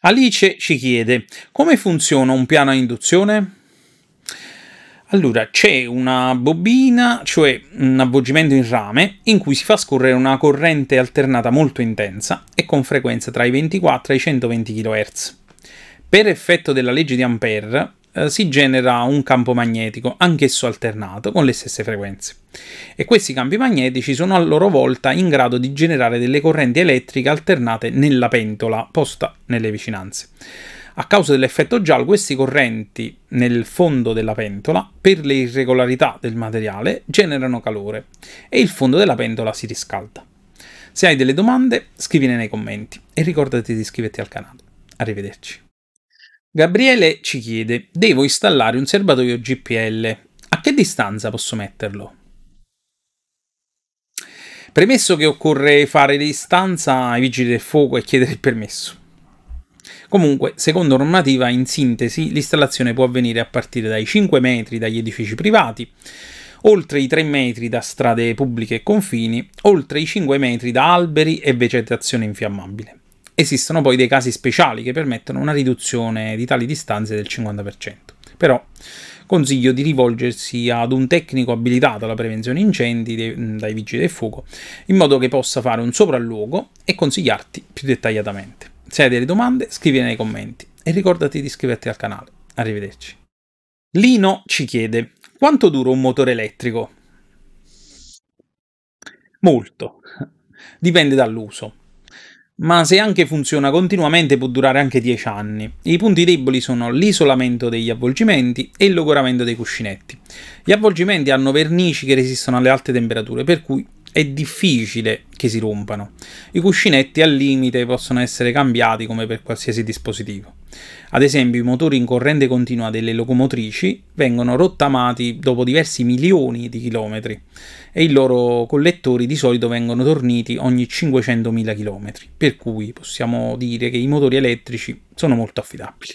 Alice ci chiede come funziona un piano a induzione? Allora, c'è una bobina, cioè un avvolgimento in rame, in cui si fa scorrere una corrente alternata molto intensa e con frequenza tra i 24 e i 120 kHz. Per effetto della legge di Ampere eh, si genera un campo magnetico, anch'esso alternato, con le stesse frequenze. E questi campi magnetici sono a loro volta in grado di generare delle correnti elettriche alternate nella pentola posta nelle vicinanze. A causa dell'effetto giallo, queste correnti nel fondo della pentola, per le irregolarità del materiale, generano calore e il fondo della pentola si riscalda. Se hai delle domande, scrivile nei commenti e ricordati di iscriverti al canale. Arrivederci. Gabriele ci chiede: Devo installare un serbatoio GPL. A che distanza posso metterlo? Premesso che occorre fare distanza ai vigili del fuoco e chiedere il permesso. Comunque, secondo normativa, in sintesi, l'installazione può avvenire a partire dai 5 metri dagli edifici privati, oltre i 3 metri da strade pubbliche e confini, oltre i 5 metri da alberi e vegetazione infiammabile. Esistono poi dei casi speciali che permettono una riduzione di tali distanze del 50%. Però consiglio di rivolgersi ad un tecnico abilitato alla prevenzione incendi dei, dai vigili del fuoco, in modo che possa fare un sopralluogo e consigliarti più dettagliatamente. Se hai delle domande, scrivile nei commenti e ricordati di iscriverti al canale. Arrivederci. Lino ci chiede: quanto dura un motore elettrico? Molto. Dipende dall'uso. Ma se anche funziona continuamente può durare anche 10 anni. I punti deboli sono l'isolamento degli avvolgimenti e il logoramento dei cuscinetti. Gli avvolgimenti hanno vernici che resistono alle alte temperature, per cui è difficile che si rompano. I cuscinetti al limite possono essere cambiati come per qualsiasi dispositivo. Ad esempio, i motori in corrente continua delle locomotrici vengono rottamati dopo diversi milioni di chilometri e i loro collettori di solito vengono torniti ogni 500.000 km, per cui possiamo dire che i motori elettrici sono molto affidabili.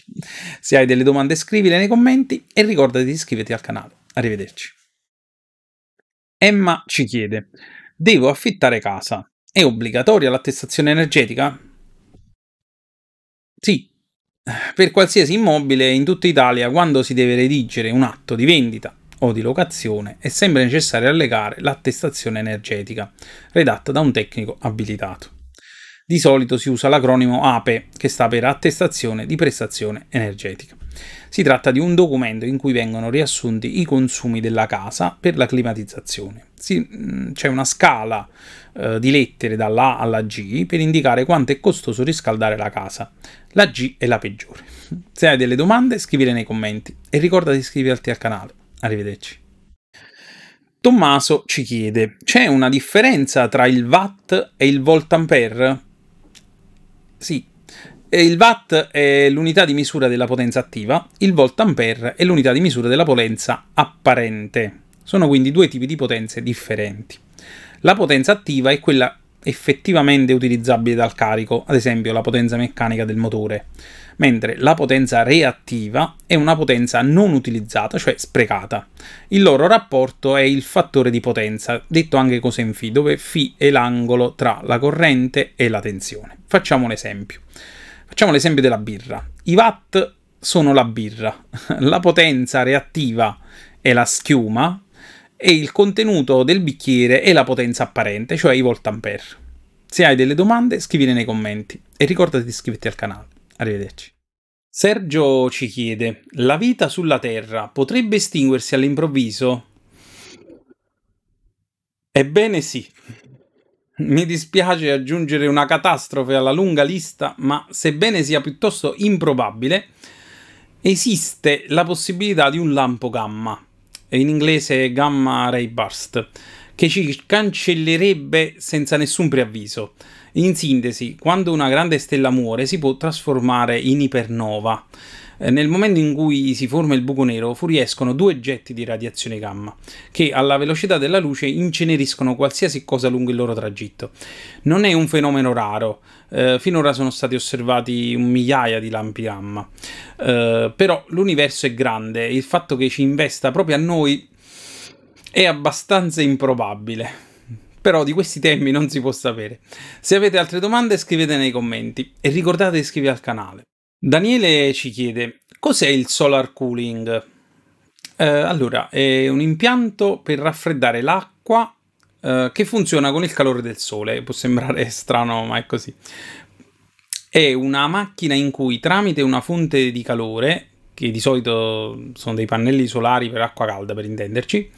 Se hai delle domande scrivile nei commenti e ricordati di iscriverti al canale. Arrivederci. Emma ci chiede Devo affittare casa. È obbligatoria l'attestazione energetica? Sì. Per qualsiasi immobile in tutta Italia, quando si deve redigere un atto di vendita o di locazione, è sempre necessario allegare l'attestazione energetica, redatta da un tecnico abilitato. Di solito si usa l'acronimo APE, che sta per attestazione di prestazione energetica. Si tratta di un documento in cui vengono riassunti i consumi della casa per la climatizzazione. Si, mm, c'è una scala eh, di lettere dalla A alla G per indicare quanto è costoso riscaldare la casa. La G è la peggiore. Se hai delle domande, scrivile nei commenti e ricorda di iscriverti al canale. Arrivederci. Tommaso ci chiede: c'è una differenza tra il watt e il volt ampere? Sì, il watt è l'unità di misura della potenza attiva, il volt ampere è l'unità di misura della potenza apparente. Sono quindi due tipi di potenze differenti. La potenza attiva è quella effettivamente utilizzabile dal carico, ad esempio la potenza meccanica del motore, mentre la potenza reattiva è una potenza non utilizzata, cioè sprecata. Il loro rapporto è il fattore di potenza, detto anche cos'è φ, dove φ è l'angolo tra la corrente e la tensione. Facciamo un esempio. Facciamo l'esempio della birra. I watt sono la birra, la potenza reattiva è la schiuma e il contenuto del bicchiere è la potenza apparente, cioè i volt ampere. Se hai delle domande, scrivile nei commenti e ricordati di iscriverti al canale. Arrivederci. Sergio ci chiede: La vita sulla Terra potrebbe estinguersi all'improvviso? Ebbene sì. Mi dispiace aggiungere una catastrofe alla lunga lista, ma sebbene sia piuttosto improbabile, esiste la possibilità di un lampo gamma, in inglese gamma ray burst, che ci cancellerebbe senza nessun preavviso. In sintesi, quando una grande stella muore si può trasformare in ipernova. Eh, nel momento in cui si forma il buco nero fuoriescono due getti di radiazione gamma che alla velocità della luce inceneriscono qualsiasi cosa lungo il loro tragitto. Non è un fenomeno raro, eh, finora sono stati osservati un migliaia di lampi gamma, eh, però l'universo è grande e il fatto che ci investa proprio a noi è abbastanza improbabile. Però di questi temi non si può sapere. Se avete altre domande scrivete nei commenti e ricordate di iscrivervi al canale. Daniele ci chiede cos'è il solar cooling? Eh, allora, è un impianto per raffreddare l'acqua eh, che funziona con il calore del sole. Può sembrare strano, ma è così. È una macchina in cui tramite una fonte di calore, che di solito sono dei pannelli solari per acqua calda per intenderci,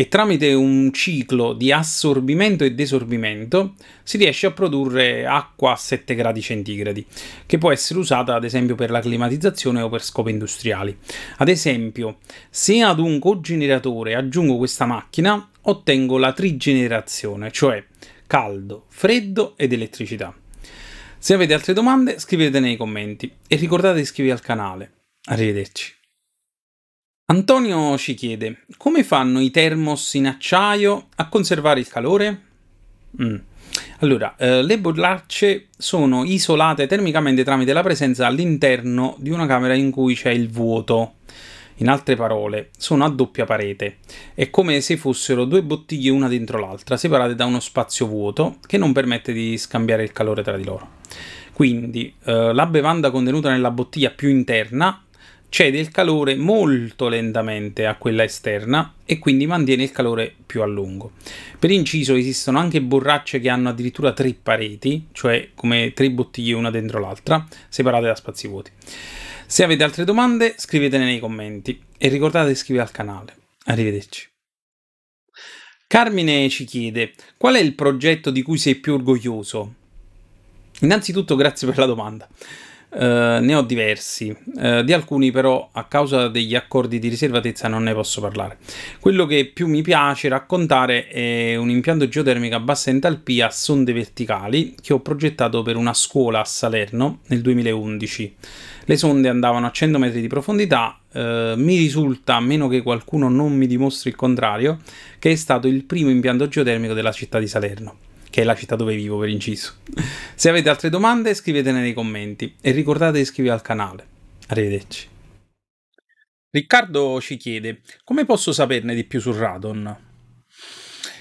e tramite un ciclo di assorbimento e desorbimento si riesce a produrre acqua a 7 gradi centigradi, che può essere usata ad esempio per la climatizzazione o per scopi industriali. Ad esempio, se ad un cogeneratore aggiungo questa macchina, ottengo la trigenerazione, cioè caldo, freddo ed elettricità. Se avete altre domande scrivete nei commenti e ricordate di iscrivervi al canale. Arrivederci. Antonio ci chiede come fanno i termos in acciaio a conservare il calore? Mm. Allora, eh, le borracce sono isolate termicamente tramite la presenza all'interno di una camera in cui c'è il vuoto. In altre parole, sono a doppia parete. È come se fossero due bottiglie una dentro l'altra, separate da uno spazio vuoto che non permette di scambiare il calore tra di loro. Quindi, eh, la bevanda contenuta nella bottiglia più interna cede il calore molto lentamente a quella esterna e quindi mantiene il calore più a lungo. Per inciso esistono anche borracce che hanno addirittura tre pareti, cioè come tre bottiglie una dentro l'altra, separate da spazi vuoti. Se avete altre domande scrivetele nei commenti e ricordate di iscrivervi al canale. Arrivederci. Carmine ci chiede qual è il progetto di cui sei più orgoglioso? Innanzitutto grazie per la domanda. Uh, ne ho diversi, uh, di alcuni però a causa degli accordi di riservatezza non ne posso parlare. Quello che più mi piace raccontare è un impianto geotermico a bassa entalpia a sonde verticali che ho progettato per una scuola a Salerno nel 2011. Le sonde andavano a 100 metri di profondità, uh, mi risulta, a meno che qualcuno non mi dimostri il contrario, che è stato il primo impianto geotermico della città di Salerno che è la città dove vivo per inciso. Se avete altre domande scrivetene nei commenti e ricordate di iscrivervi al canale. Arrivederci. Riccardo ci chiede come posso saperne di più su Radon?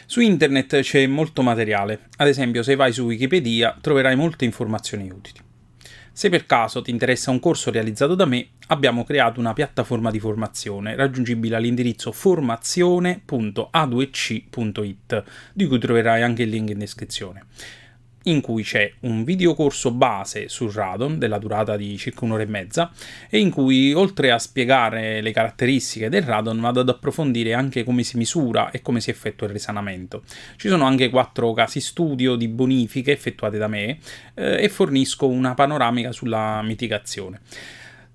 Su internet c'è molto materiale, ad esempio se vai su Wikipedia troverai molte informazioni utili. Se per caso ti interessa un corso realizzato da me, abbiamo creato una piattaforma di formazione raggiungibile all'indirizzo formazione.a2c.it, di cui troverai anche il link in descrizione in cui c'è un videocorso base sul radon della durata di circa un'ora e mezza e in cui oltre a spiegare le caratteristiche del radon vado ad approfondire anche come si misura e come si effettua il risanamento. Ci sono anche quattro casi studio di bonifiche effettuate da me eh, e fornisco una panoramica sulla mitigazione.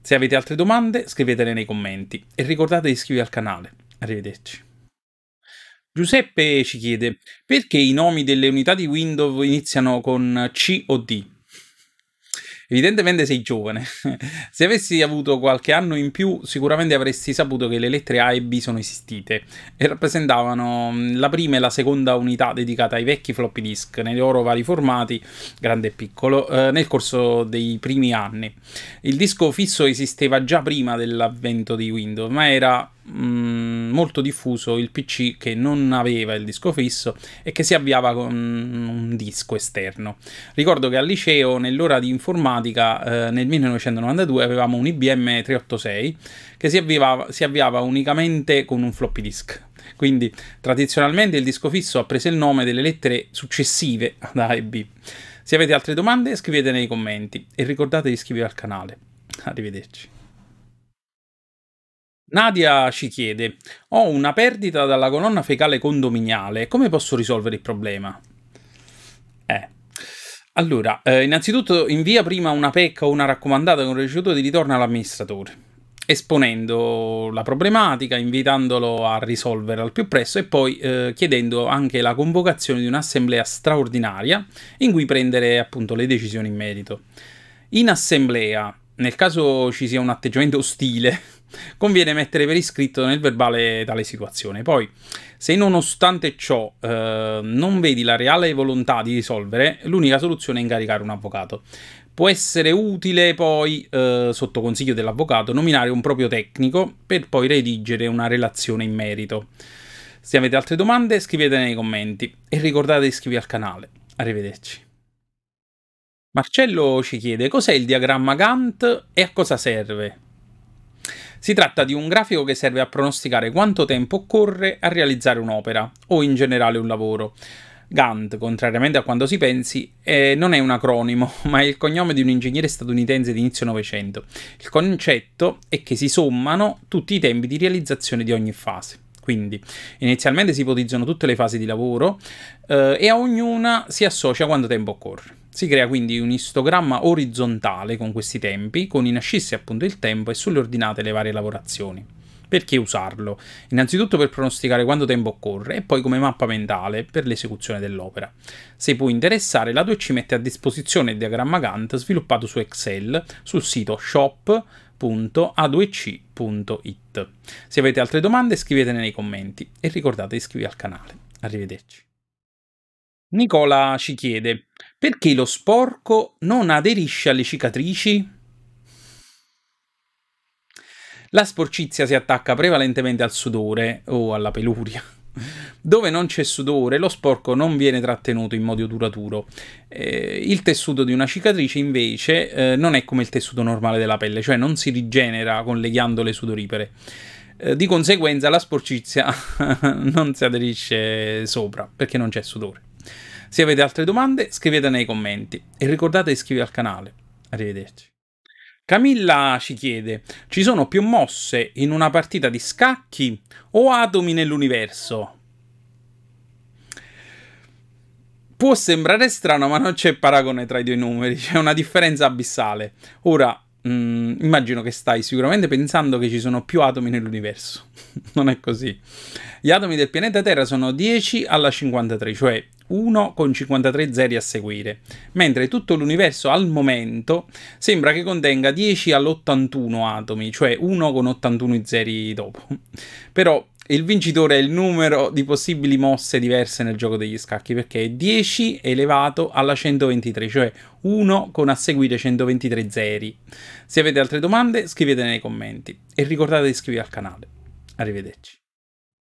Se avete altre domande scrivetele nei commenti e ricordate di iscrivervi al canale. Arrivederci. Giuseppe ci chiede perché i nomi delle unità di Windows iniziano con C o D? Evidentemente sei giovane. Se avessi avuto qualche anno in più, sicuramente avresti saputo che le lettere A e B sono esistite e rappresentavano mm, la prima e la seconda unità dedicata ai vecchi floppy disk nei loro vari formati, grande e piccolo, eh, nel corso dei primi anni. Il disco fisso esisteva già prima dell'avvento di Windows, ma era Mm, molto diffuso il PC che non aveva il disco fisso e che si avviava con un disco esterno. Ricordo che al liceo, nell'ora di informatica, eh, nel 1992, avevamo un IBM 386 che si avviava, si avviava unicamente con un floppy disk. Quindi tradizionalmente il disco fisso ha preso il nome delle lettere successive ad A e B. Se avete altre domande scrivete nei commenti e ricordate di iscrivervi al canale. Arrivederci. Nadia ci chiede: Ho una perdita dalla colonna fecale condominiale, come posso risolvere il problema? Eh. Allora, eh, innanzitutto invia prima una PEC o una raccomandata con ricevuto di ritorno all'amministratore, esponendo la problematica, invitandolo a risolvere al più presto e poi eh, chiedendo anche la convocazione di un'assemblea straordinaria in cui prendere appunto le decisioni in merito. In assemblea, nel caso ci sia un atteggiamento ostile, conviene mettere per iscritto nel verbale tale situazione. Poi, se nonostante ciò eh, non vedi la reale volontà di risolvere, l'unica soluzione è incaricare un avvocato. Può essere utile poi, eh, sotto consiglio dell'avvocato, nominare un proprio tecnico per poi redigere una relazione in merito. Se avete altre domande scrivete nei commenti e ricordate di iscrivervi al canale. Arrivederci. Marcello ci chiede cos'è il diagramma Gantt e a cosa serve. Si tratta di un grafico che serve a pronosticare quanto tempo occorre a realizzare un'opera o in generale un lavoro. Gantt, contrariamente a quanto si pensi, eh, non è un acronimo, ma è il cognome di un ingegnere statunitense di inizio Novecento. Il concetto è che si sommano tutti i tempi di realizzazione di ogni fase. Quindi inizialmente si ipotizzano tutte le fasi di lavoro eh, e a ognuna si associa quanto tempo occorre. Si crea quindi un istogramma orizzontale con questi tempi, con in ascisse appunto il tempo e sulle ordinate le varie lavorazioni. Perché usarlo? Innanzitutto per pronosticare quanto tempo occorre e poi come mappa mentale per l'esecuzione dell'opera. Se può interessare, la 2C mette a disposizione il diagramma Gantt sviluppato su Excel sul sito shop.a2c.it. Se avete altre domande scrivetene nei commenti e ricordate di iscrivervi al canale. Arrivederci. Nicola ci chiede perché lo sporco non aderisce alle cicatrici? La sporcizia si attacca prevalentemente al sudore o alla peluria. Dove non c'è sudore, lo sporco non viene trattenuto in modo duraturo. Eh, il tessuto di una cicatrice, invece, eh, non è come il tessuto normale della pelle, cioè non si rigenera con le ghiandole sudoripere. Eh, di conseguenza, la sporcizia non si aderisce sopra perché non c'è sudore. Se avete altre domande, scrivete nei commenti e ricordate di iscrivervi al canale. Arrivederci. Camilla ci chiede: ci sono più mosse in una partita di scacchi o atomi nell'universo? Può sembrare strano, ma non c'è paragone tra i due numeri, c'è una differenza abissale. Ora, mh, mm, immagino che stai sicuramente pensando che ci sono più atomi nell'universo. non è così. Gli atomi del pianeta Terra sono 10 alla 53, cioè 1 con 53 zeri a seguire, mentre tutto l'universo al momento sembra che contenga 10 all'81 atomi, cioè 1 con 81 zeri dopo. Però il vincitore è il numero di possibili mosse diverse nel gioco degli scacchi, perché è 10 elevato alla 123, cioè 1 con a seguire 123 zeri. Se avete altre domande scrivete nei commenti e ricordate di iscrivervi al canale. Arrivederci.